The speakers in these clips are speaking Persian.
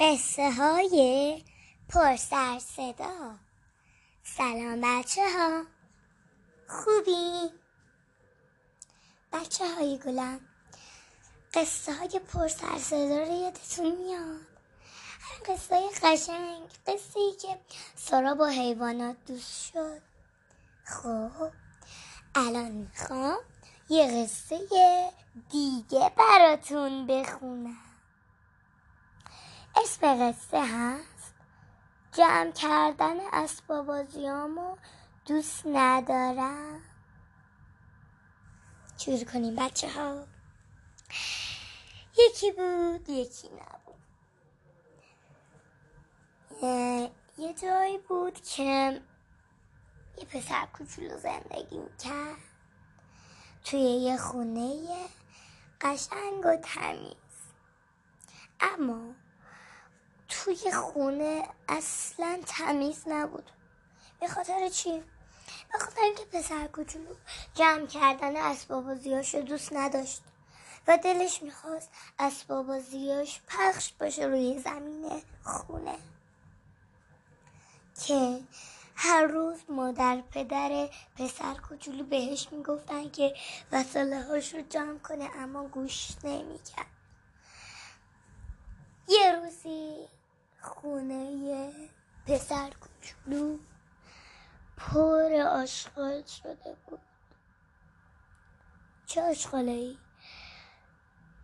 قصه های پر سر صدا. سلام بچه ها خوبی؟ بچه های گلم قصه های پر سر صدا رو یادتون میاد؟ هم قصه های قشنگ قصه ای که سارا با حیوانات دوست شد. خب الان می‌خوام یه قصه دیگه براتون بخونم. اسم قصه هست. جمع کردن اسباب بازیامو دوست ندارم. شروع کنیم بچه ها یکی بود یکی نبود. یه جایی بود که یه پسر کوچولو زندگی می‌کرد. توی یه خونه قشنگ و تمیز. اما توی خونه اصلا تمیز نبود. به خاطر چی؟ به خاطر اینکه پسر کوچولو جمع کردن اسباب بازیاشو دوست نداشت و دلش می‌خواست اسباب بازیاش پخش باشه روی زمین خونه. که هر روز مادر پدر پسر کوچولو بهش می‌گفتن که وساله هاش رو جمع کنه اما گوش نمی‌کرد. یه خونه پسر کوچولو پر آشغال شده بود. چه آشغاله ای؟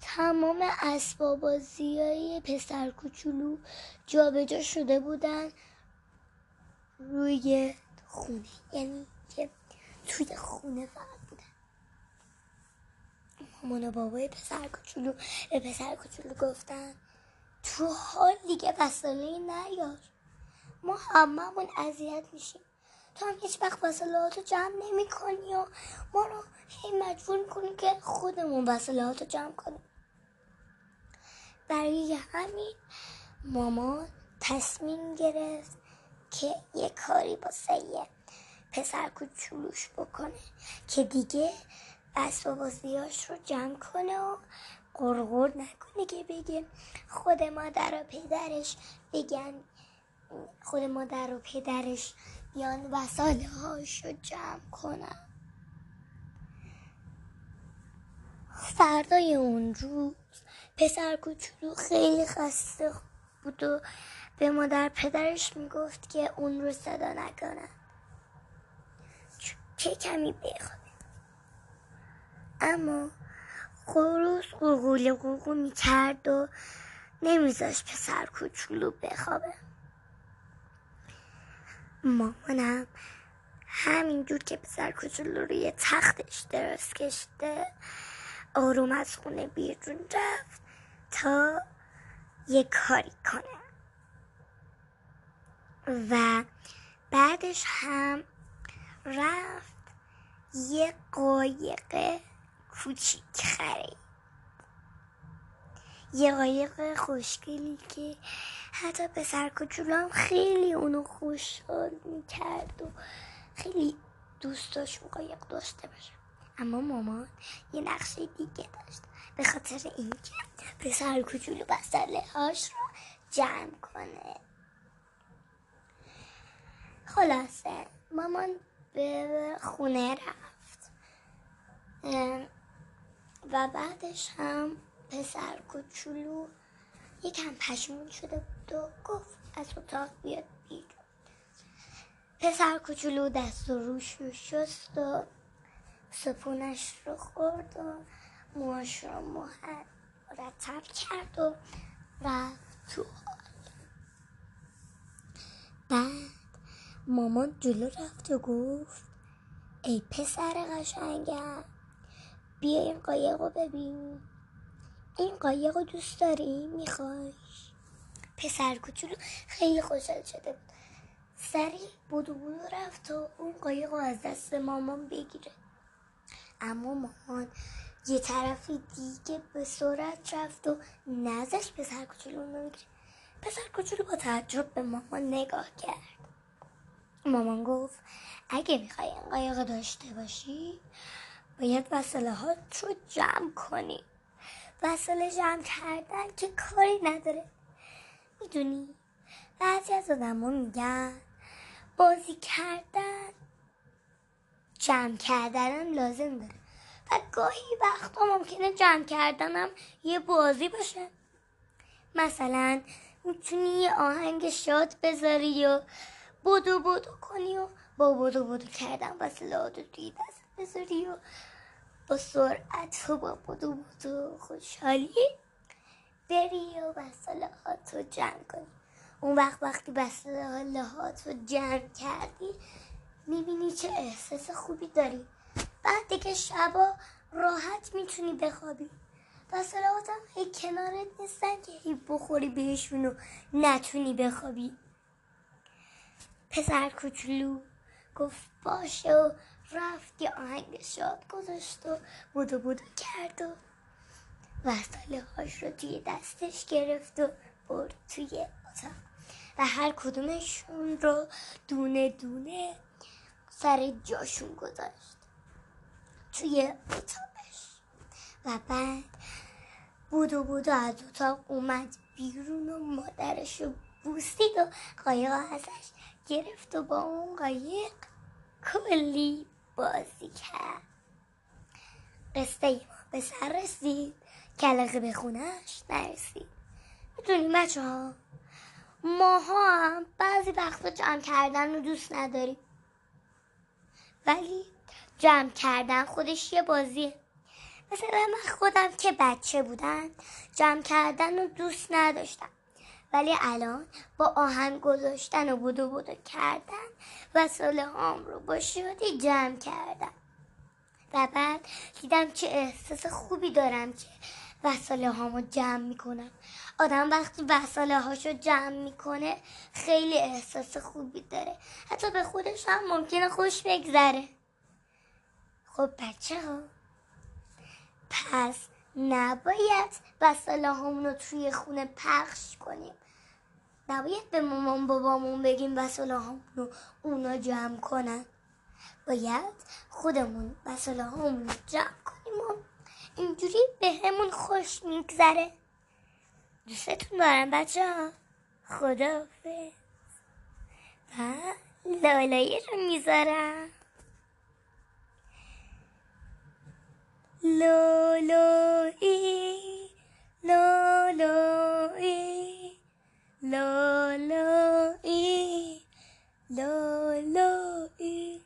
تمام اسباب های پسر کوچولو جابجا شده بودن روی خونه. یعنی که توی خونه فقط بودن. مامان و بابای پسر کوچولو به پسر کوچولو گفتن تو حال دیگه وساله نیار. ما هممون اذیت میشیم. تو هم هیچ وقت وساله جمع نمی کنی و ما رو هی مجبور می‌کنی که خودمون وساله جمع کنیم. برای همین مامان تصمیم گرفت که یه کاری با یه پسر کوچولوش بکنه که دیگه اسباب بازیاش رو جمع کنه و قرقر نکنه که بگه خود مادر و پدرش بگن خود مادر و پدرش بیان وساله هاش رو جمع کنن. فردای اون روز پسر کوچولو خیلی خسته بود و به مادر پدرش می‌گفت که اون رو صدا نکنن. که کمی بخوابه. اما خروس قوقول قوقو می‌کرد و نمیذاش پسر کوچولو بخوابه. مامانم همینجور که پسر کوچولو روی تختش درست کشته آروم از خونه بیرون رفت تا یه کاری کنه. و بعدش هم رفت یه قایق کوچیک خرید. یه قایق خوشگلی که حتی پسر کوچولو خیلی اونو خوشحال می‌کرد و خیلی دوست داشت اون قایق داشته باشه. اما مامان یه نقشه دیگه داشت. به خاطر اینکه پسر کوچولو بسله هاش رو جمع کنه. خلاصه مامان به خونه رفت. و بعدش هم پسر کوچولو یکم پشمون شده بود و گفت از اتاق بیاد بیرون. پسر کوچولو دست و روش رو شست و سپونش رو خورد و موهاش رو مرتب کرد و رفت تو بعد مامان جلو رفت و گفت ای پسر قشنگم بیا این قایق رو ببین. این قایق رو دوست داری؟ می‌خوای. پسر کوچولو خیلی خوشحال شده بود. سریع بودو بودو رفت و اون قایق رو از دست مامان بگیره. اما مامان یه طرفی دیگه به سرعت رفت و نزش پسر کوچولو نمی‌گیره پسر کوچولو با تعجب به مامان نگاه کرد. مامان گفت اگه می‌خوای این قایق داشته باشی باید وسیله ها رو جمع کنی. وسیله جمع کردن که کاری نداره. می‌دونی بعضی از آدم میگن بازی کردن جمع کردنم لازم داره و گاهی وقتا ممکنه جمع کردنم یه بازی باشه. مثلا می‌تونی یه آهنگ شاد بذاری و بودو بودو کنی و با بودو بودو کردن و سلاتو توی دست بذاری و سرعت و با بودو بودو خوشحالی بری و بساله رو جمع کنی. اون وقت وقتی بساله رو جمع کردی می‌بینی چه احساس خوبی داری. بعد دیگه شبا راحت می‌تونی بخوابی. بساله هم هی کنارت نیستن که هی بخوری بهشون و نتونی بخوابی. پسر کوچولو گفت باشه و رفت یه آهنگ شاد گذاشت و بودو بودو کرد و وساله هاش رو توی دستش گرفت و برد توی اتاق. و هر کدومشون رو دونه دونه سر جاشون گذاشت توی اتاقش. و بعد بودو بودو از اتاق اومد بیرون و مادرش رو بوسید و قایق ازش گرفت و با اون قایق کلی بازی کرد. قصه ما به سر رسید. کلقه به خونش نرسید. می‌دونیم بچه ها ماها هم بعضی وقتا جمع کردن رو دوست نداریم. ولی جمع کردن خودش یه بازیه. مثلا من خودم که بچه بودم جمع کردن رو دوست نداشتم. ولی الان با آهنگ گذاشتن و بودو بودو کردن و هام رو با شادی جمع کردم. و بعد دیدم چه احساس خوبی دارم که وساله هامو جمع می‌کنم. آدم وقتی وساله هاشو جمع می‌کنه خیلی احساس خوبی داره. حتی به خودش هم ممکنه خوش بگذره. خب بچه ها پس نباید وساله رو توی خونه پخش کنیم. نباید به مامان بابامون بگیم وساله رو اونا جمع کنن. باید خودمون وساله رو جمع کنیم و اینجوری به همون خوش میگذره. دوستتون دارم بچه ها. خداحافظ. و لالایی رو می‌ذارم. لالایی لالایی. لالایی لالایی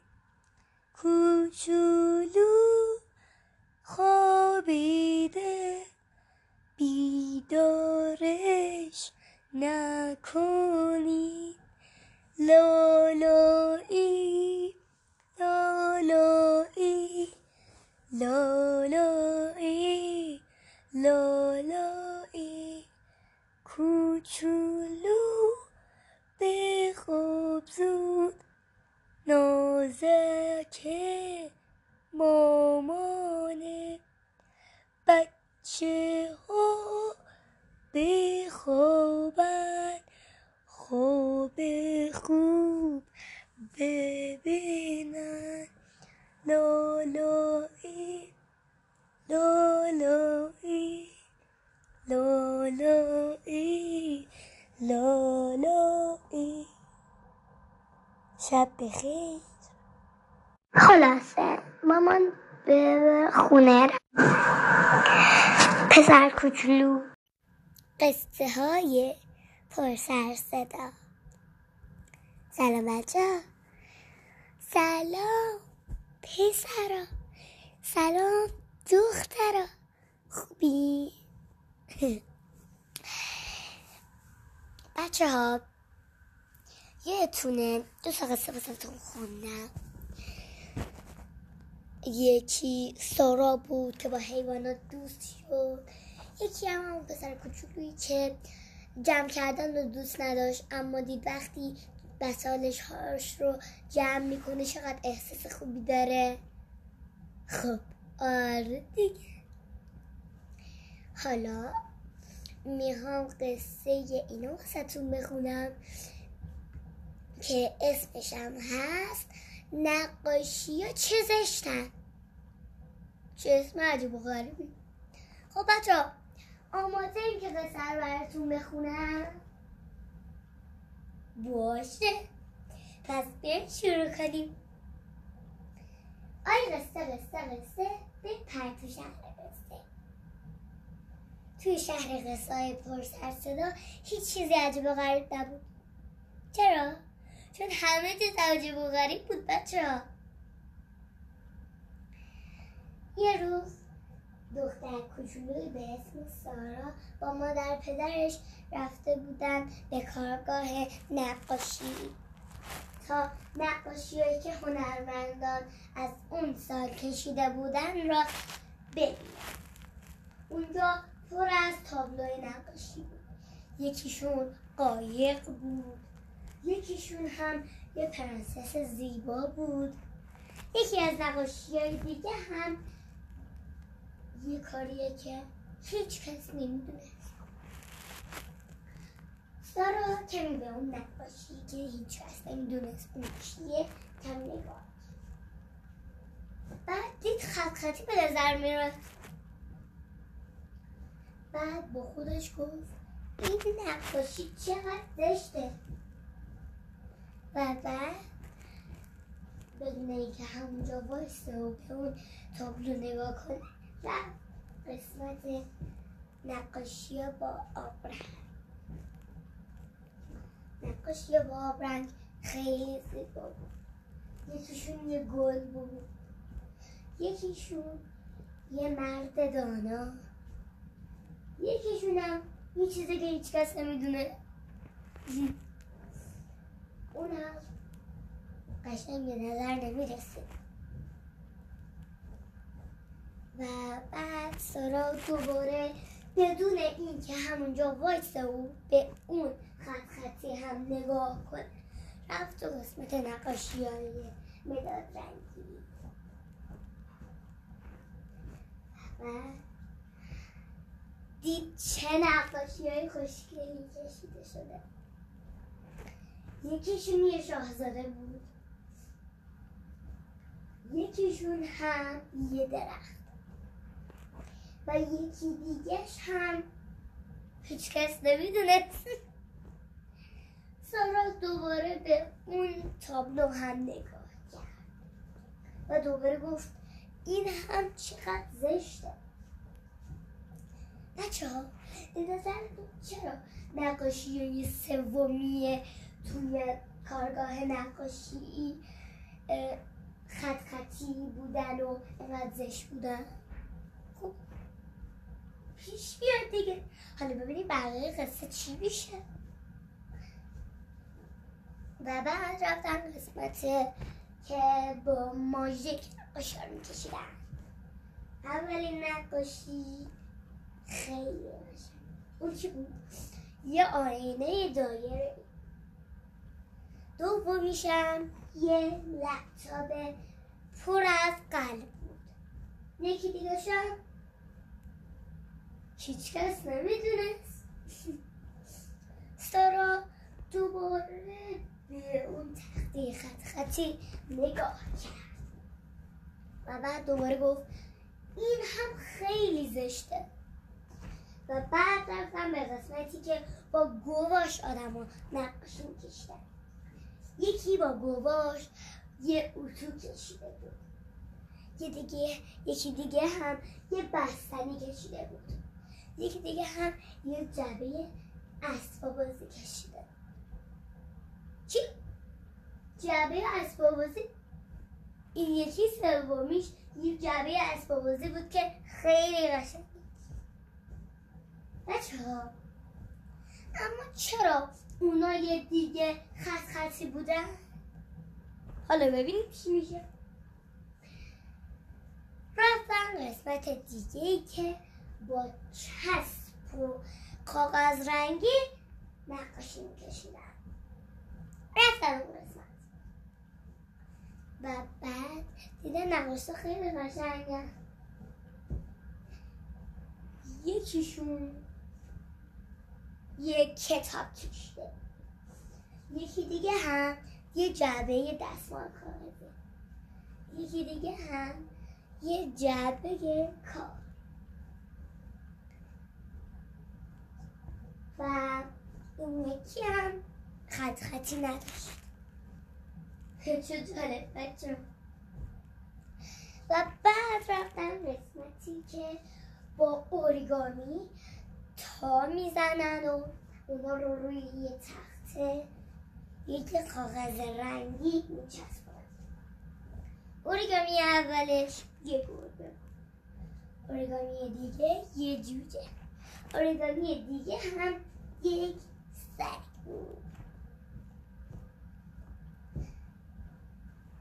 کوچولو خوابیده بیدارش نکنی لالایی لالایی لالایی لالایی کوچولو به خوب زود نازکه مامانه بچه ها بخوابن خواب خوب ببینن. لالایی لالایی لالایی. لالایی شب بخیر. خلاصه مامان به خونه پسر کوچولو. قصه های پرسر صدا. سلام بچه سلام پسرا. سلام دخترا. خوبی؟ بچه ها یه تونه دو تا قصه بساتون خوندم. یکی سارا بود که با حیوانات دوست شد. یکی هم همون پسر کوچولویی که جمع کردن رو دوست نداشت اما دید وقتی بسالش هاش رو جمع می‌کنه چقدر احساس خوبی داره. خب آره دیگه. حالا می‌خوام قصه اینو واسهتون بخونم که اسمشم هست نقاشی ها چه زشتن. چه اسم عجب و غریبی. خب بچه آماده این که قصه رو براتون بخونم؟ باشه. پس بیاین شروع کنیم. آی قصه قصه قصه. به پرتو شهر قصه توی شهر قصه های پرسر صدا هیچ چیزی عجب و غریب نبود. چرا؟ چون همه چیز عجب و غریب بود بچه ها یه روز دختر کوچولوی به اسم سارا با مادر پدرش رفته بودن به کارگاه نقاشی. تا نقاشی هایی که هنرمندان از اون سال کشیده بودن را ببینن. اونجا پر از تابلوی نقاشی بود. یکیشون قایق بود. یکیشون هم یه پرنسس زیبا بود. یکی از نقاشی های دیگه هم یه کاریه که هیچ کس نمی‌دونست. سارا کمی به اون نقاشی که هیچ کس نمی‌دونست اون چیه کم نگاه بعد دید خط خطی به نظر می‌رفت بعد با خودش گفت این نقاشی چقدر زشته. و بعد بدون اینکه همونجا وایسته و به اون تابلو نگاه کنه و قسمت نقاشی با آب رنگ نقاشی با آب رنگ خیلی زیبا بود. یکیشون یه گل بود. یکیشون یه مرد دانا. یکیشون هم یه چیزی که هیچ کس نمی‌دونه. اون هم قشنگ به نظر نمی‌رسه. و بعد سارا دوباره بدون اینکه همونجا وایسه و به اون خط خطی هم نگاه کنه رفت تو قسمت نقاشی های مداد رنگی. و دید چه نقاشی های خوشگلی کشیده شده. یکیشون یه شاهزاده بود. یکیشون هم یه درخت. و یکی دیگهش هم هیچ کس نمی‌دونست. سارا دوباره به اون تابلو هم نگاه کرد. و دوباره گفت این هم چقدر زشته. بچه ها چرا نقاشی سومی توی کارگاه نقاشی خط خطی بودن و زشت بودن؟ خب پیش بیاد دیگه. حالا ببینیم بقیه قصه چی میشه. و بعد رفتن قسمت که با ماژیک رو میکشیدن. اولین نقاشی خیلی اون چی بود یه آینه دایره. دومیشم یه لپتاپ پر از قلب بود. یکی دیگه شم هیچ کس نمی‌دونست. سارا دوباره به اون تختی خط خطی نگاه کرد. و بعد دوباره گفت این هم خیلی زشته. و بعد رفتم به قسمتی که با گواش آدم نقاشی میکشتن. یکی با گواش یه اتو کشیده بود. یه دیگه یکی دیگه هم یه بستنی کشیده بود. یکی دیگه هم یه جبه اسباب بازی کشیده. چی؟ جبه اسباب بازی این یکی سومیش یه جبه اسباب بازی بود که خیلی قشنگ بچه ها. اما چرا یه دیگه خط خطی بودن؟ حالا ببینیم چی میشه رفتن قسمت دیگه ای که با چسب و کاغذ رنگی نقاشی میکشیدن. رفتن اون قسمت. و بعد دیدن نقاشی خیلی قشنگه. یکیشون یه کتاب کشیده یکی دیگه هم یه جعبه دستمال کاغذه یکی دیگه هم یه جعبه کار. و اون یکی هم خط خطی نداشت. جالب بچه. و بعد رفتم قسمتی که با اوریگامی تا می‌زنن و اونا رو روی یه تخته یک کاغذ رنگی میچسبن اوریگامی اولش یه گربه اوریگامی دیگه یه جوجه. اوریگامی دیگه هم یک سگ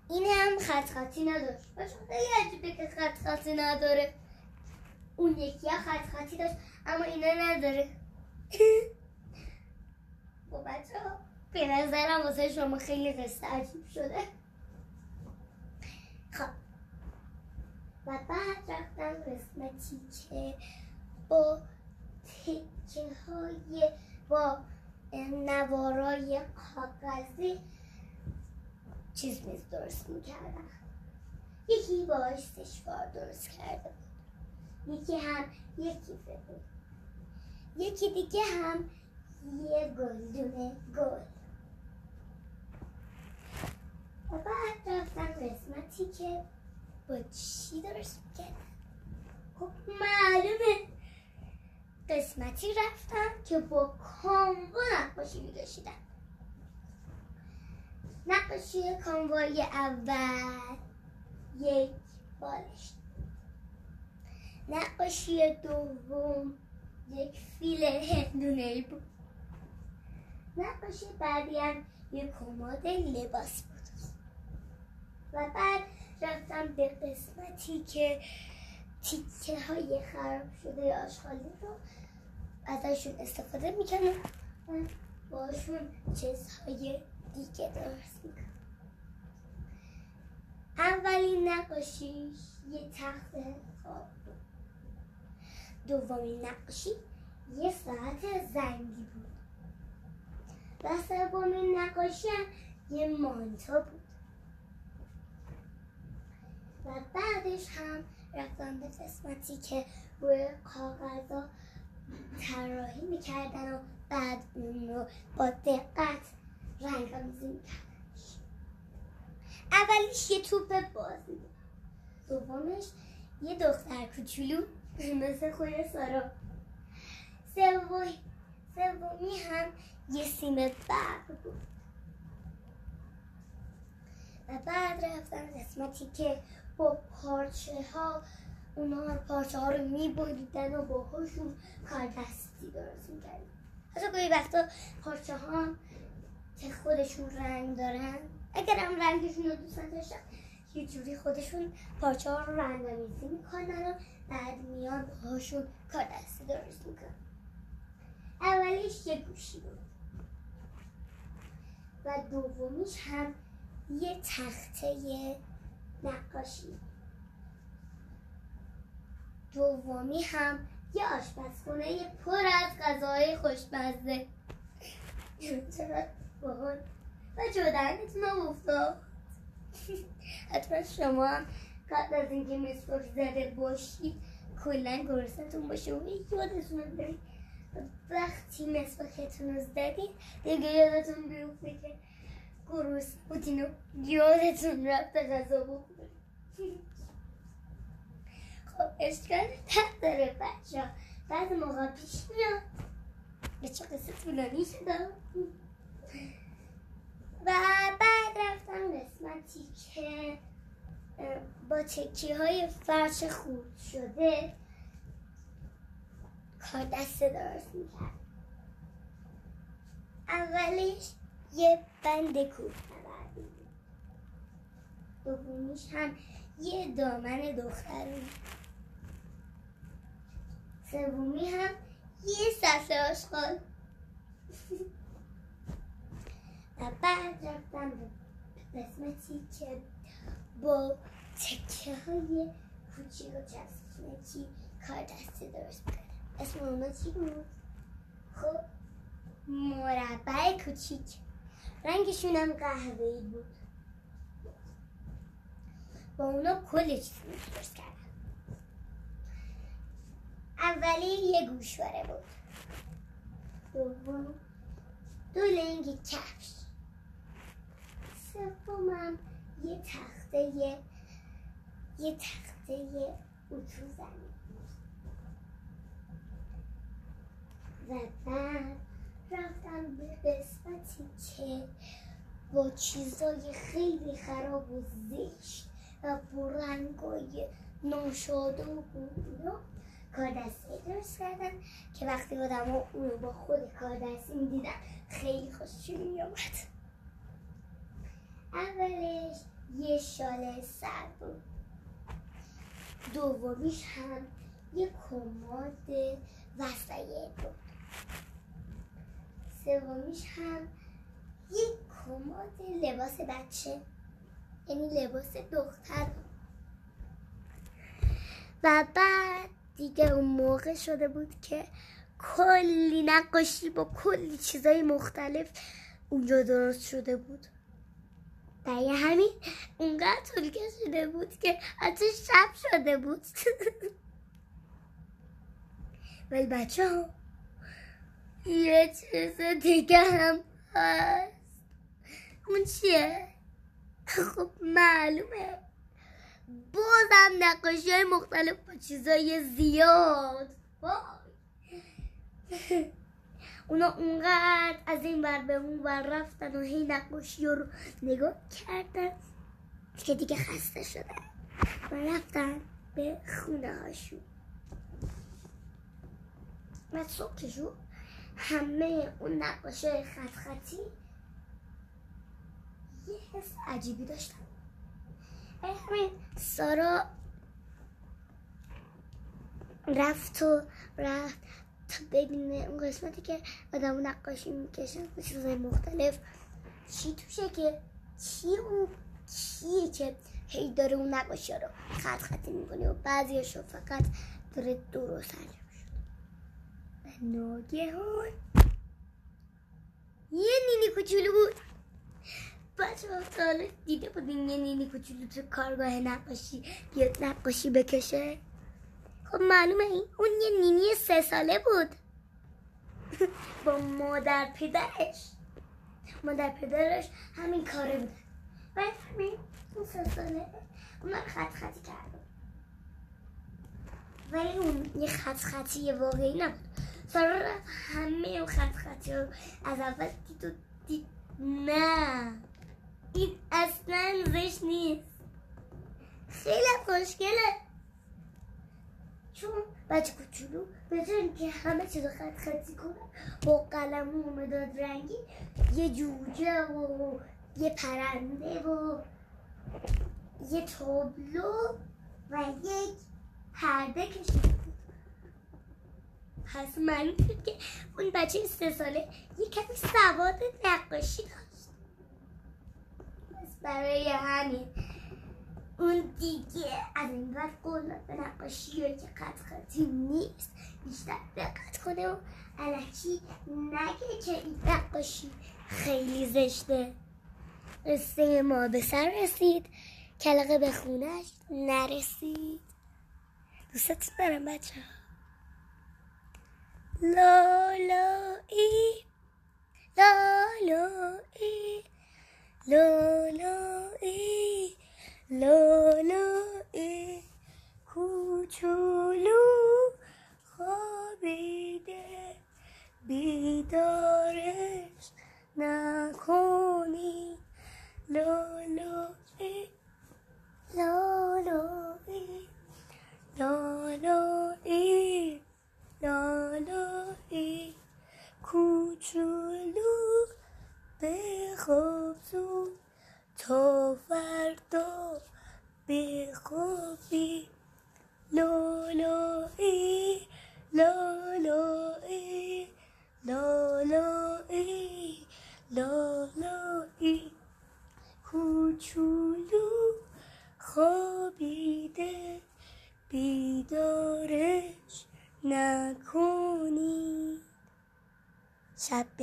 این هم خط خطی نداشت بچه خیلی عجیبه که خط خطی نداره. اون یکی ها خط خطی داشت اما اینا نداره. با بچه ها. به نظرم واسه شما خیلی قصه عجیب شده. خب. و بعد رفتم قسمتی که با تکه های با نوارای کاغذی. چیز میز درست می‌کردم. یکی باش سشوار درست کرده یکی هم یکی بود یکی دیگه هم یه گلدونه گل. و بعد رفتم قسمتی که با چی درست می‌کردم؟ خب معلومه. قسمتی رفتم که با کامبو نقاشی میگشیدم نقاشی کاموای اول یک بالش نقاشی دوم یک فیل هندونه. بود نقاشی بعدی هم یک کماد لباس بود. و بعد رفتم به قسمتی که تیکه های خراب شده آشغالی رو ازشون استفاده می‌کنم و باشون چیزهای دیگه درست می‌کنم اولین نقاشیش یه تخت خواب دومین نقاشی یه ساعت زنگی بود. و سومین نقاشی هم یه مانتو بود. و بعدش هم رفتم به قسمتی که روی کاغذ طراحی می‌کردن و بعد اون رو با دقت رنگ آمیزی اولیش یه توپ بازی بود. دومش یه دختر کوچولو مثل خود سارا سومی سومی هم یه سیم برق بود و بعد رفتم قسمتی که با پارچه ها اونا پارچه ها رو میبریدن و باهاشون کار دستی درست می‌کردن حتی گاهی وقتا پارچه ها که خودشون رنگ دارن اگر هم رنگشون رو دوست نداشتن یه جوری خودشون پارچه ها رو رنگ آمیزی می‌کنن و بعد میان باهاشون کار دستی درست می‌کنن. اولیش یه گوشی بود. و دومیش هم یه تخته نقاشی. دومی هم یه آشپزخونه پر از غذاهای خوشمزه. چقدر باحال و جدنتون هم حتما شما قبل از اینکه مسواک زده باشید کلا گرستون باشه. و یادتون رو برید وقتی مسواکتون رو زدید دیگه یادتون بیفته که گروس بودین و یادتون رفته غذا بخورید خب اشکال داره بچه بعد موقع پیش میاد. به چه قصه طولانی شدم و بعد رفتم قسمتی که با تکی های فرش خود شده کار دسته درست می‌کرد. اولیش یه بند کوه دومیش هم یه دامن دخترون سومی هم یه سسه آشغال و بعد رفتم به قسمتی که با تکه های کوچیک و چسبنکی کار دستی درست کرد. اسم اونا چی بود؟ خب مربع کوچیک. رنگشون هم قهوه‌ای بود. با اونا کل چیز درست کردم. اولی یه گوشواره بود. دوم دو لنگ کفش. سومم یه تخته یه یه تخته اتو زمین. و بعد رفتم به قسمتی که با چیزای خیلی خراب و زشت و برنگای ناشاده و گویا کار دستی درست کردن که وقتی آدم ها اونو با خود کار دستی می‌دیدن خیلی خوششون میامد اولش یه شال سر بود. دومیش هم یه کماد وسایل بود. سومیش هم یه کماد لباس بچه یعنی لباس دختر و بعد دیگه اون موقع شده بود که کلی نقاشی با کلی چیزای مختلف اونجا درست شده بود. برای همین اونقدر طول کشیده بود که حتی شب شده بود. ولی بچه ها یه چیز دیگه هم هست. اون چیه؟ خب معلومه. بازم نقاشی های مختلف با چیزای زیاد. اونا اونقدر از این بر به اون بر رفتن و هی نقاشی رو نگاه کردن که دیگه خسته شدن و رفتن به خونه هاشون. و صبح همه اون نقاشی خط خطی یه حس عجیبی داشتن. همین سارا رفت و رفت. ببینه اون قسمتی که آدم نقاشی می‌کشن چیزهای مختلف. چی توشه که؟ چی اون چیه که هی داره اون نقاشی رو خط خطی می‌کنه و بعضیشو فقط داره درست انجام شد ناگهان یه نینی کوچولو بود. بچه ها دیده بودین یه نینی کوچولو تو کارگاه نقاشی بیاد نقاشی بکشه؟ خب معلومه این؟ اون یه نینی سه ساله بود. با مادر پدرش. مادر پدرش همین کاره بود. و همین اون سه ساله اون خط خطی کرد ولی اون یه خط خطی واقعی نبود. سارا همه اون خط خطی رو از اول دید و دید. نه. این اصلا زشت نیست. خیلی خوشگله. چون بچه کوچولو بدون که همه چیز خط خطی کنه با قلم و مداد رنگی یه جوجه و یه پرنده و یه تابلو و یک پرده کشیده. بود پس من که اون بچه سه ساله یه کمی سواد نقاشی داشت. پس برای همین اون دیگه از این بعد قول نقاشی که خط خطی نیست بیشتر دقت کنه و علکی نگه که این نقاشی خیلی زشته. قصه ما به سر رسید کلقه به خونش نرسید. دوستتون دارم بچه. لا ای لا ای کوچولو خوابیده. بیدارش نکنی. لالایی لالایی لالایی لالایی کوچولو به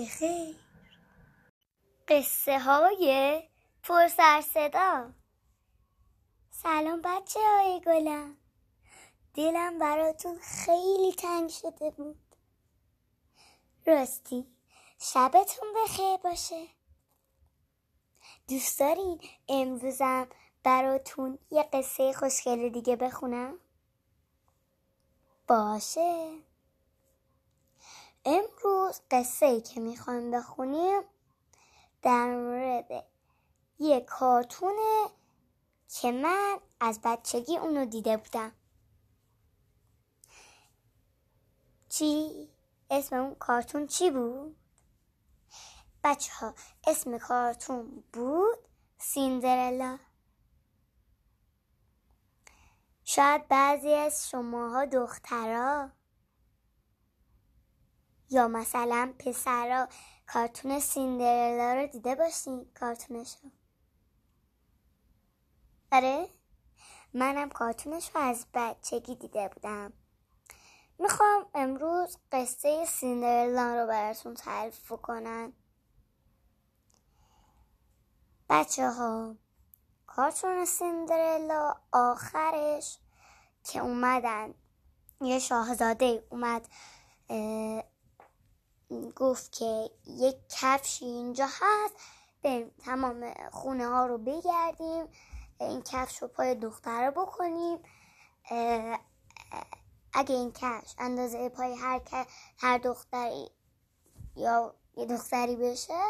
بخیر. قصه های پر سر صدا. سلام بچه های گلم. دلم براتون خیلی تنگ شده بود. راستی شبتون بخیر باشه. دوست دارین امروزم براتون یه قصه خوشگل دیگه بخونم؟ باشه. امروز قصه ای که می‌خوایم بخونیم در مورد یه کارتونه که من از بچگی اونو دیده بودم چی؟ اسم اون کارتون چی بود؟ بچه ها اسم کارتون بود سیندرلا شاید بعضی از شماها دخترها یا مثلا پسرا کارتون سیندرلا رو دیده باشین کارتونش رو آره؟ منم کارتونش رو از بچگی دیده بودم. می‌خوام امروز قصه سیندرلا رو براتون تعریف کنم بچه ها کارتون سیندرلا آخرش که اومدن یه شاهزاده اومد گفت که یک کفشی اینجا هست. بریم تمام خونه ها رو بگردیم. این کفش رو پای دختره بکنیم. اگه این کفش اندازه پای هر, هر دختری یا یه دختری بشه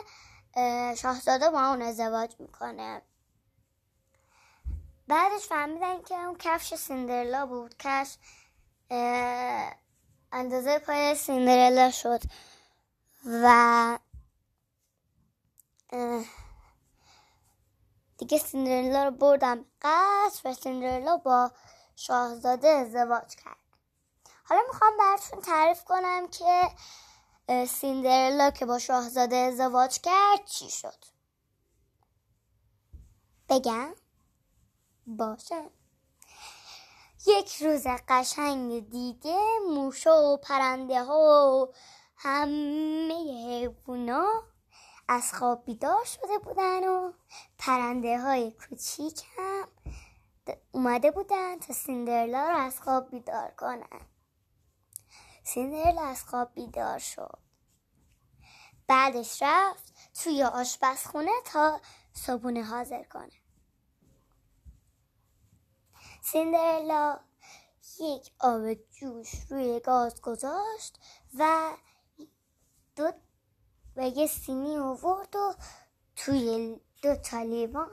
شاهزاده با اون ازدواج می‌کنه. بعدش فهمیدن که اون کفش سیندرلا بود. کفش اندازه پای سیندرلا شد. و دیگه سیندرلا رو بردم قصر و سیندرلا با شاهزاده ازدواج کرد. حالا می‌خوام براتون تعریف کنم که سیندرلا که با شاهزاده ازدواج کرد چی شد؟ بگم؟ باشه. یک روز قشنگ دیگه موشا و پرنده ها و همه حیوونا از خواب بیدار شده بودن و پرنده های کوچیک هم اومده بودن تا سیندرلا رو از خواب بیدار کنن. سیندرلا از خواب بیدار شد. بعدش رفت توی آشپزخونه تا صبونه حاضر کنه. سیندرلا یک آب جوش روی گاز گذاشت و دو و یه سینی آورد و توی دو تا لیوان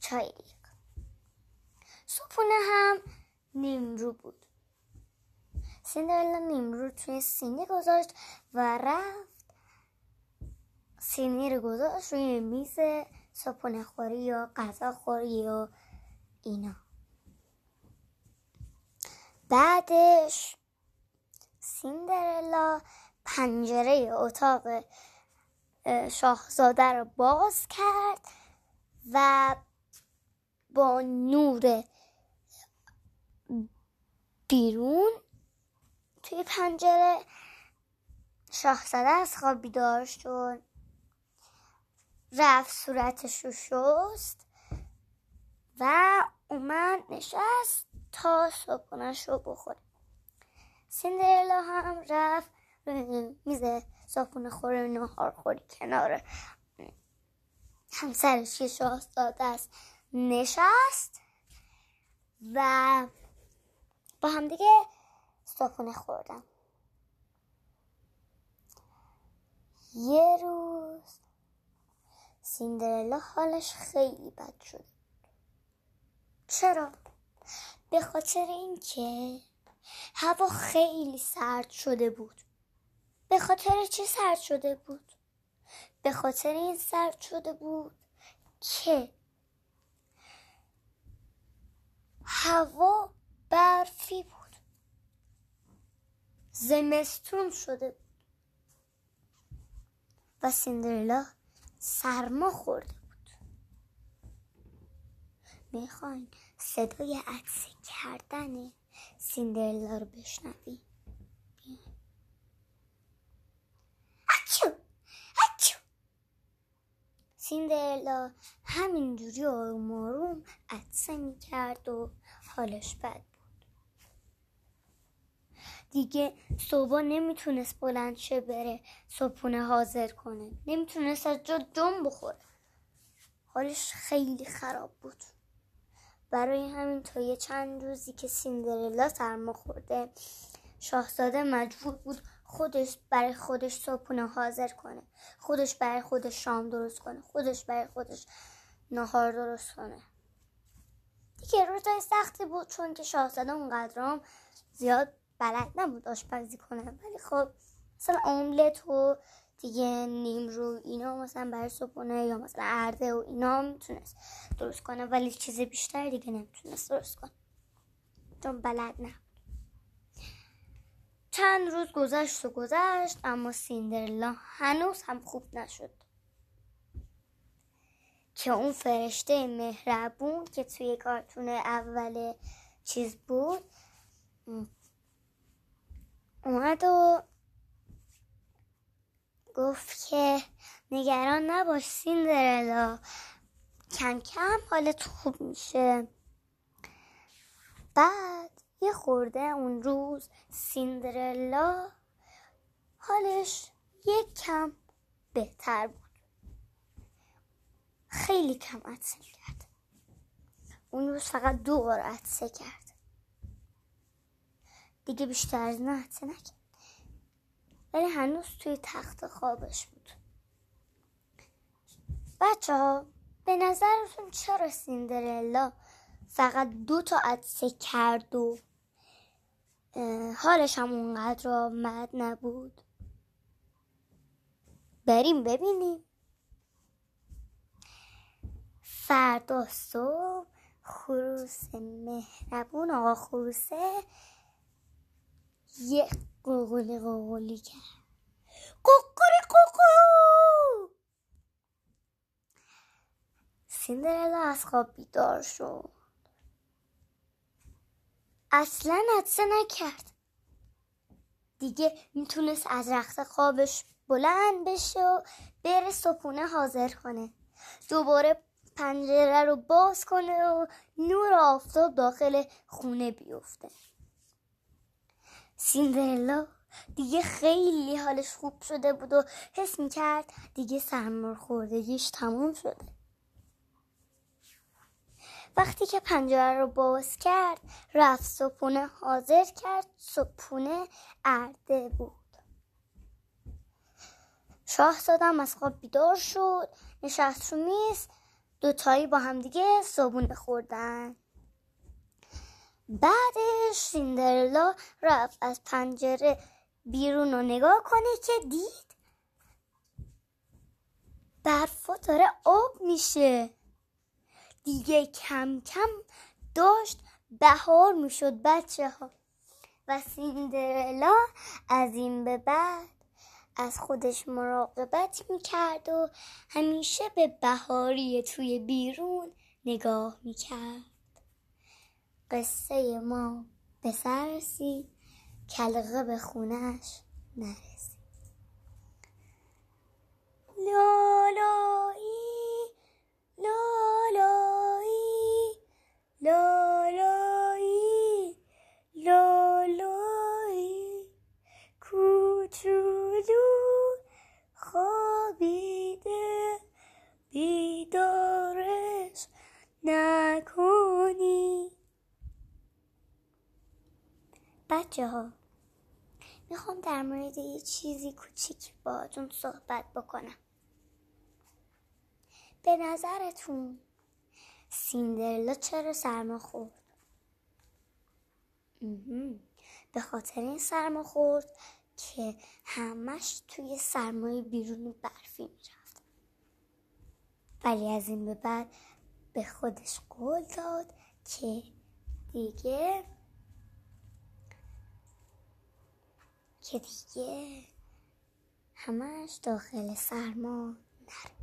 چای ریخت. صبحونه هم نیمرو بود. سیندرلا نیمرو توی سینی گذاشت و رفت سینی رو گذاشت روی میز صبحونه خوری یا غذا خوری و اینا. بعدش سیندرلا پنجره اتاق شاهزاده رو باز کرد و با نور بیرون توی پنجره شاهزاده از خواب بیدار شد. رفت صورتش رو شست و اومد نشست تا صبحونش رو بخوره. سیندرلا هم رفت میز صابونه خوره نهار خوری کنار. همسرش که شاهزاده است. نشست و با هم دیگه صابونه خوردم یه روز سیندرلا حالش خیلی بد شد. چرا؟ به خاطر اینکه هوا خیلی سرد شده بود. به خاطر چی سرد شده بود؟ به خاطر این سرد شده بود که هوا برفی بود. زمستون شده بود. و سیندرلا سرما خورده بود. می‌خواین صدای عکس کردن سیندرلا رو بشنویم سیندرلا همینجوری آروم آروم عدسه می‌کرد و حالش بد بود. دیگه صبح نمی‌تونست بلند شه بره صبحونه حاضر کنه. نمی‌تونست از جا جم بخوره. حالش خیلی خراب بود. برای همین تا یه چند روزی که سیندرلا سرما خورده شاهزاده مجبور بود خودش برای خودش صبحونه حاضر کنه. خودش برای خودش شام درست کنه. خودش برای خودش نهار درست کنه. دیگه روزای سختی بود چون که شاهزاده اونقدرام زیاد بلد نبود آشپزی کنه. ولی خب مثلا املت و دیگه نیم رو اینا مثلا برای صبحونه یا مثلا ارده و اینا می‌تونست درست کنه. ولی چیز بیشتر دیگه نمی‌تونست درست کنه. چون بلد نه چند روز گذشت و گذشت اما سیندرلا هنوز هم خوب نشد. که اون فرشته مهربون که توی کارتون اول چیز بود اومد و گفت که نگران نباش سیندرلا کم کم حالت خوب میشه. بعد یه خورده اون روز سیندرلا حالش یک کم بهتر بود. خیلی کم عدسه کرد اون روز فقط دو بار عدسه کرد. دیگه بیشتر از نه عدسه نکرد. ولی هنوز توی تخت خوابش بود. بچه ها به نظرتون چرا سیندرلا فقط دو تا عدسه کرد و حالش هم اونقدر آمد نبود. بریم ببینیم. فردا صبح خروس مهربون آقا خروسه یه قوقلی قوقلی کرد. قوقلی قوقو سیندرلا از خواب بیدار شد. اصلا عدسه نکرد. دیگه می‌تونست از رخت خوابش بلند بشه و بره صبحونه حاضر کنه. دوباره پنجره رو باز کنه و نور آفتاب داخل خونه بیفته. سیندرلا دیگه خیلی حالش خوب شده بود و حس می‌کرد دیگه خوردگیش تموم شده. وقتی که پنجره رو باز کرد رفت صبحونه حاضر کرد صبحونه ارده بود. شاهزادم از خواب بیدار شد نشست رو میز دوتایی با هم دیگه صبحونه خوردن. بعدش سیندرلا رفت از پنجره بیرون رو نگاه کنه که دید برفا داره آب میشه. دیگه کم کم داشت بهار می‌شد بچه ها و سیندرلا از این به بعد از خودش مراقبت می‌کرد و همیشه به بهاری توی بیرون نگاه می‌کرد. قصه ما به سر رسید کلقه به خونش نرسید. لالایی لالایی لالایی لالایی کوچولو خوابیده بیدارش نکنی. بچه ها می‌خوام در مورد یه چیزی کوچیک باهاتون صحبت بکنم. به نظرتون سیندرلا چرا سرما خورد؟ به خاطر این سرما خورد که همش توی سرمای بیرون برفی می‌رفت. ولی از این به بعد به خودش قول داد که دیگه که دیگه همش داخل سرما نره.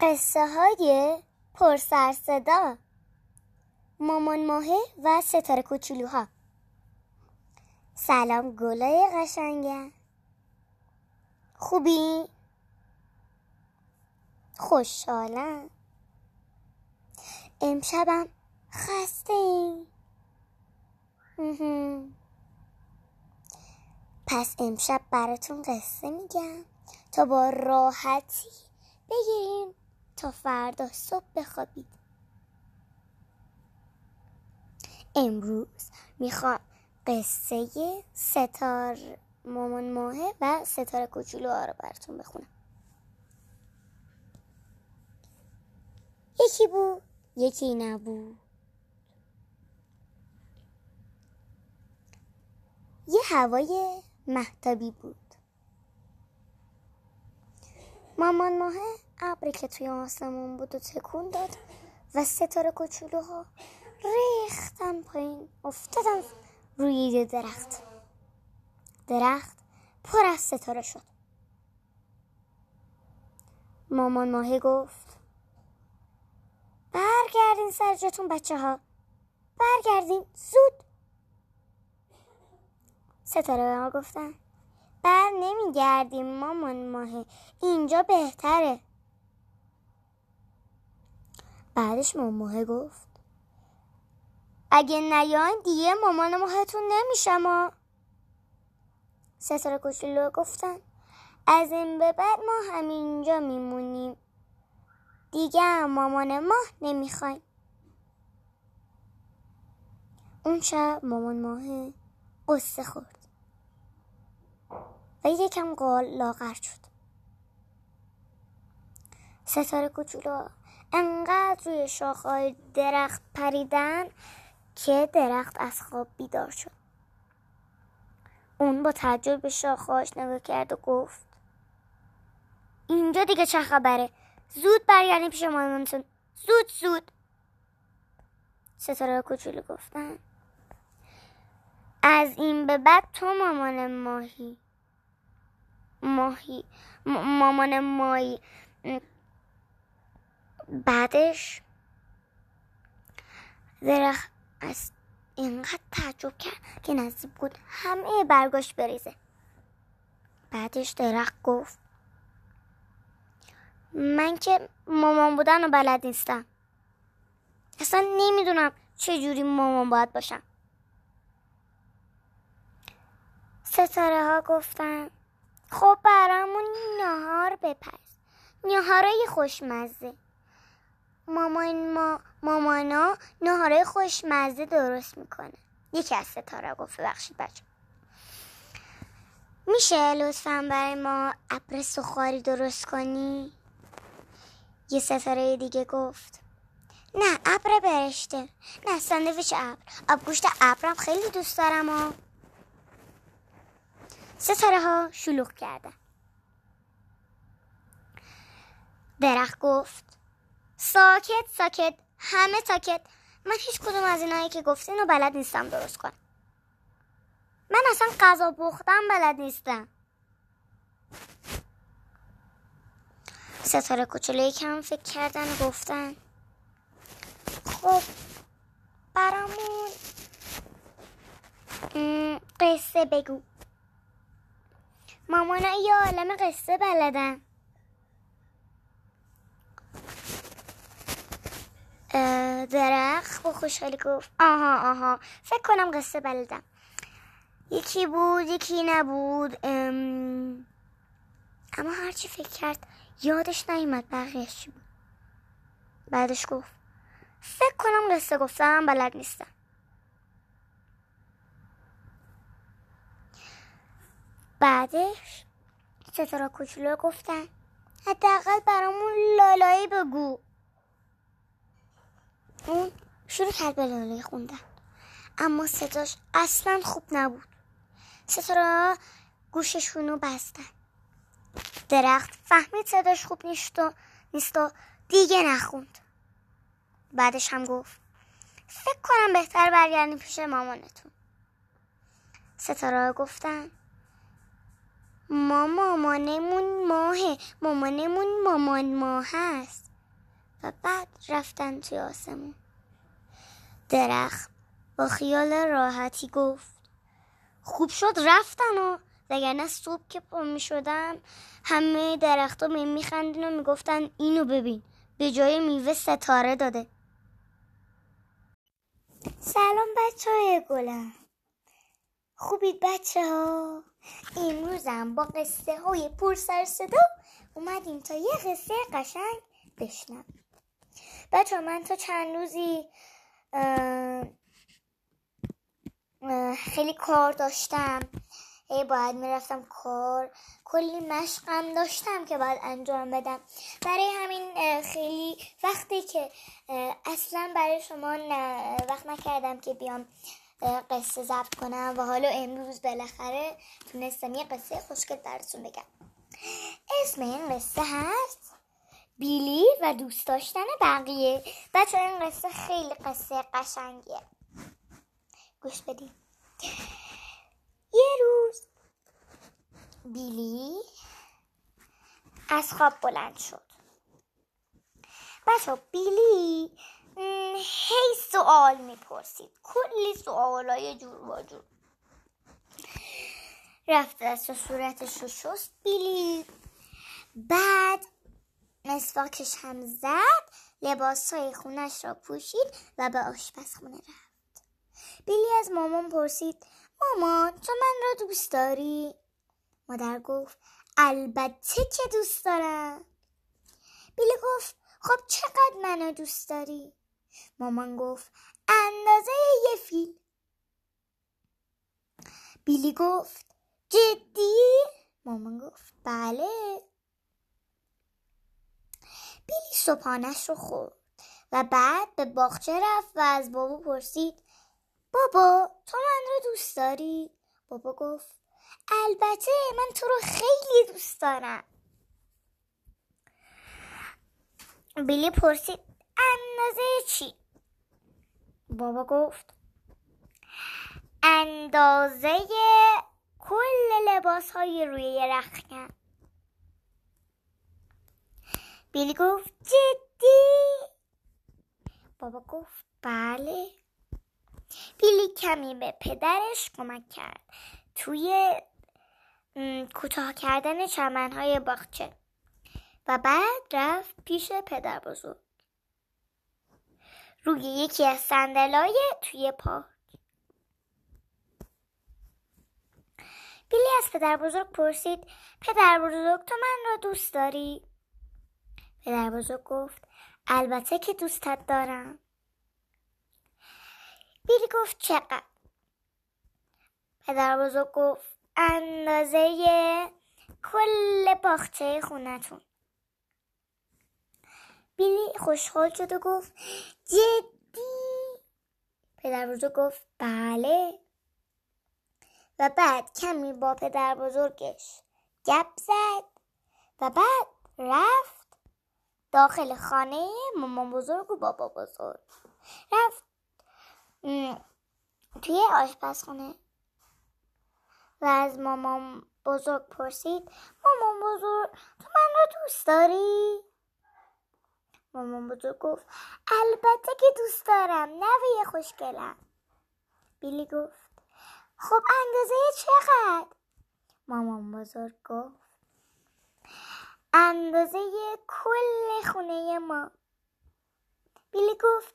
قصه های پرسر صدا مامان ماهه و ستاره کوچولوها. سلام گلای قشنگم خوبی؟ خوشحالم. امشبم خسته ایم پس امشب براتون قصه میگم. تا با راحتی بگیریم. تا فردا صبح بخوابید. امروز می‌خوام قصه ستار مامان ماهه و ستاره کوچولو ها رو براتون بخونم. یکی بود یکی نبود. یه هوای محتابی بود. مامان ماهه ابری که توی آسمون بود و تکون داد و ستاره کوچولوها ریختن پایین. افتادن روی درخت. درخت پر از ستاره شد. مامان ماهی گفت برگردین سر جاتون بچه ها برگردین زود. ستاره ها گفتن بر نمیگردیم مامان ماهی. اینجا بهتره. بعدش ماهی گفت اگه نیاین دیگه مامان ماهتون نمیشه ما. ستاره کوچولو گفتن از این به بعد ما همینجا میمونیم. دیگه مامان ماه نمی‌خوایم. اون شب مامان ماه قصه خورد. و یکم قال لاغر شد. ستاره کوچولو انقدر روی شاخهای درخت پریدن که درخت از خواب بیدار شد. اون با تعجب به شاخهاش نگاه کرد و گفت اینجا دیگه چه خبره؟ زود برگردیم پیش مامانتون زود زود. ستاره کوچولو گفتن از این به بعد تو مامان ماهی. ماهی. مامان ماهی. بعدش درخت از اینقدر تعجب کرد که نزدیک بود همه برگاش بریزه. بعدش درخت گفت من که مامان بودن و بلد نیستم. اصلا نمی‌دونم جوری مامان باید باشم. ستاره ها گفتن خب برامون نهار بپز نهارای خوشمزه. مامان ما مامانا نهارای خوشمزه درست می‌کنه. یکی از ستاره گفت ببخشید بچه. میشه لطفا برای ما ابر سخاری درست کنی؟ یه ستاره دیگه گفت. نه ابر برشته. نه ساندویچ ابر آبگوشت ابرم خیلی دوست دارم و ستاره ها شلوغ کردن. درخت گفت. ساکت ساکت. همه ساکت. من هیچ کدوم از اینایی که گفتین رو بلد نیستم درست کنم. من اصلا غذا پختم بلد نیستم. ستاره کوچولوی کم فکر کردن و گفتن. خب برامون قصه بگو. مامانا یه عالم قصه بلدن. درخت با خوشحالی گفت. آها آها. فکر کنم قصه بلدم. یکی بود یکی نبود. ام... اما هرچی فکر کرد یادش نیومد بقیهش چی بود. بعدش گفت فکر کنم قصه گفتم بلد نیستم. بعدش ستاره کوچولو گفتن حداقل برامون لالایی بگو. اون شروع کرد به لالایی خوندن. اما صداش اصلا خوب نبود. ستاره گوششونو بستن. درخت فهمید صداش خوب نیست و, نیست و دیگه نخوند. بعدش هم گفت فکر کنم بهتر برگردیم پیش مامانتون. ستاره گفتن ما مامانمون ماهه. مامانمون مامان ماه هست. و بعد رفتن توی آسمون. درخت با خیال راحتی گفت خوب شد رفتن و وگرنه صبح که پا می شدم همه درختها می میخندین و می‌گفتن اینو ببین به جای میوه ستاره داده. سلام بچه های گلم. خوبید بچه ها امروزم با قصه های پر سر صدا اومدیم تا یه قصه قشنگ بشنم بچه من تا چند روزی خیلی کار داشتم. ای باید می‌رفتم کار. کلی مشقم داشتم که باید انجام بدم. برای همین خیلی وقتی که اصلا برای شما وقت نکردم که بیام قصه ضبط کنم و حالا امروز بالاخره تونستم یه قصه خوشگل درسون بگم. اسم این قصه هست؟ بیلی و دوست داشتن بقیه. بچه این قصه خیلی قصه قشنگیه. گوش بدید یه روز بیلی از خواب بلند شد. بچه بیلی هی سوال می‌پرسید. کلی سوال های جور با جور. رفت دست صورتش رو شست. بیلی بعد مسواکش هم زد لباس های خونش را پوشید و به آشپزخونه رفت بیلی از مامان پرسید مامان تو من را دوست داری؟ مادر گفت البته که دوست دارم بیلی گفت خب چقدر منو دوست داری؟ مامان گفت اندازه یه فیل بیلی گفت جدی؟ مامان گفت بله بیلی صبحانش رو خورد و بعد به باغچه رفت و از بابا پرسید بابا تو من رو دوست داری؟ بابا گفت البته من تو رو خیلی دوست دارم بیلی پرسید اندازه چی؟ بابا گفت اندازه کل لباس های روی رخکن بیلی گفت جدی بابا گفت بله بیلی کمی به پدرش کمک کرد توی کوتاه کردن چمنهای باغچه و بعد رفت پیش پدر بزرگ روی یکی از صندلای توی پارک بیلی از پدر بزرگ پرسید پدر بزرگ تو من را دوست داری؟ پدر بزرگ گفت البته که دوستت دارم. بیلی گفت چقدر؟ پدر بزرگ گفت اندازه کل باخچه خونتون. بیلی خوشحال شد و گفت جدی؟ پدر بزرگ گفت بله. و بعد کمی با پدر بزرگش گپ زد و بعد رفت داخل خانه مامان بزرگ و بابا بزرگ رفت توی آشپزخونه و از مامان بزرگ پرسید مامان بزرگ تو من رو دوست داری؟ مامان بزرگ گفت البته که دوست دارم نوی خوشگلم بیلی گفت خب اندازه چقدر؟ مامان بزرگ گفت اندازه کل خونه ما. بیلی گفت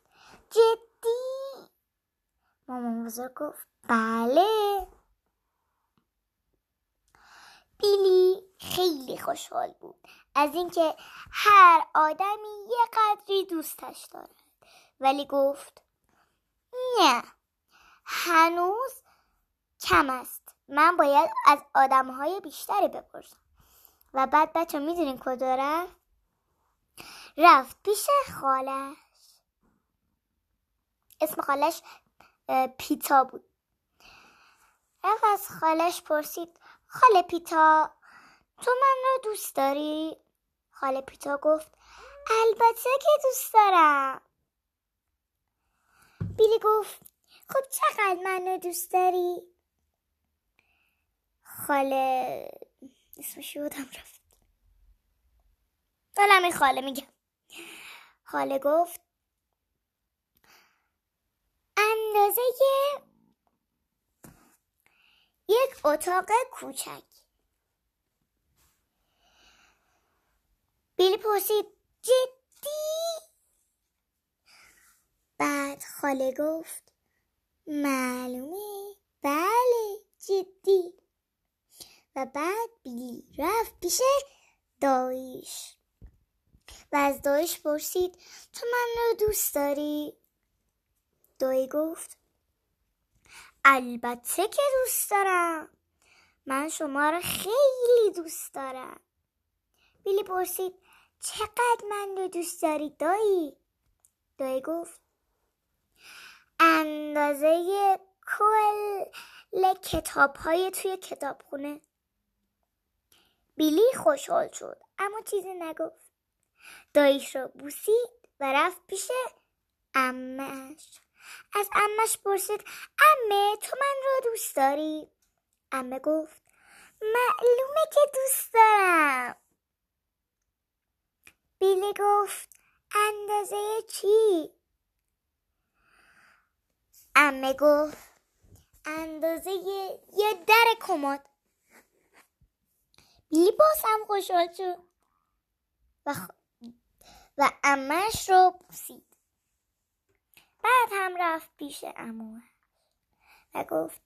جدی؟ مامان بزرگ گفت بله. بیلی خیلی خوشحال بود از اینکه هر آدمی یه قدری دوستش دارد. ولی گفت نه هنوز کم است. من باید از آدمهای بیشتری بپرسم. و بعد بچه می‌دونین کجا رفت رفت پیش خالش اسم خالش پیتا بود رفت از خالش پرسید خاله پیتا تو من رو دوست داری؟ خاله پیتا گفت البته که دوست دارم بیلی گفت خب چقدر من رو دوست داری؟ خاله اسمش یادم رفت. دلم این خاله میگم خاله گفت اندازه یک اتاق کوچک. بیلی پرسید جدی؟ بعد خاله گفت معلومه. بله جدی. و بعد بیلی رفت پیش دایش و از دایش پرسید تو من رو دوست داری؟ دایی گفت البته که دوست دارم من شما رو خیلی دوست دارم بیلی پرسید چقدر من رو دوست داری دایی؟ دایی گفت اندازه کل کتاب های توی کتابخونه بیلی خوشحال شد. اما چیزی نگفت. داییش رو بوسید و رفت پیش امش از امش پرسید امه تو من رو دوست داری؟ امه گفت معلومه که دوست دارم. بیلی گفت اندازه چی؟ امه گفت اندازه یه در کمد. هم خوشحال شد و, خ... و امش رو بوسید. بعد هم رفت پیش امو. و گفت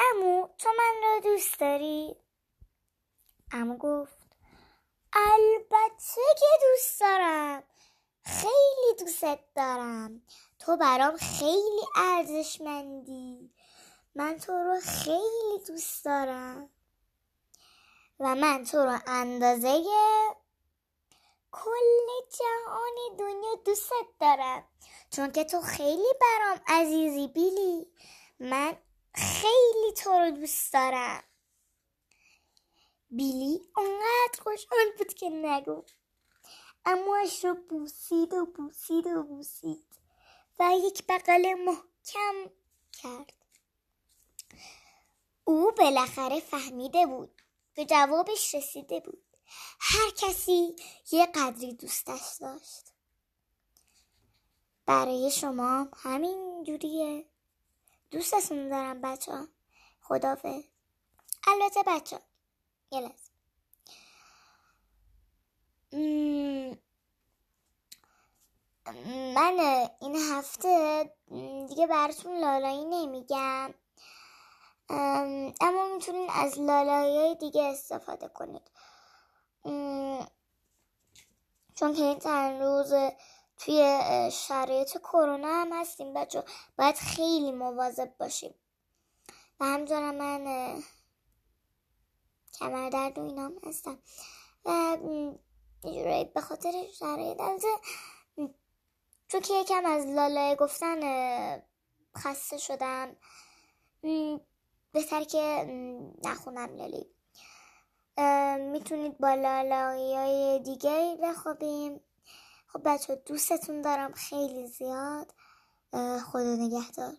امو تو من رو دوست داری؟ امو گفت البته که دوست دارم. خیلی دوست دارم. تو برام خیلی ارزشمندی. من تو رو خیلی دوست دارم. و من تو رو اندازه کل جهان دنیا دوست دارم. چون که تو خیلی برام عزیزی بیلی. من خیلی تو رو دوست دارم. بیلی اونقدر خوشحال بود که نگو. اماش رو بوسید و بوسید و بوسید و یک بغل محکم کرد. او بالاخره فهمیده بود به جوابش رسیده بود. هر کسی یه قدری دوستش داشت. برای شما همین جوریه. دوستتون دارم بچه ها. خدافه البته بچه یه لحظه. من این هفته دیگه براتون لالایی نمیگم. اما می‌تونین از لالایی دیگه استفاده کنید. چون که این چند روز توی شرایط کرونا هم هستیم بچه باید خیلی مواظب باشیم. و همجورم من کمر درد و اینام هستم. و به خاطر شرایط چون که یکم از لاله گفتن خسته شدم. بهتر که نخونم لالی می‌تونید با لالایی دیگه بخوابیم خب بچه دوستتون دارم خیلی زیاد. خدا نگهدار.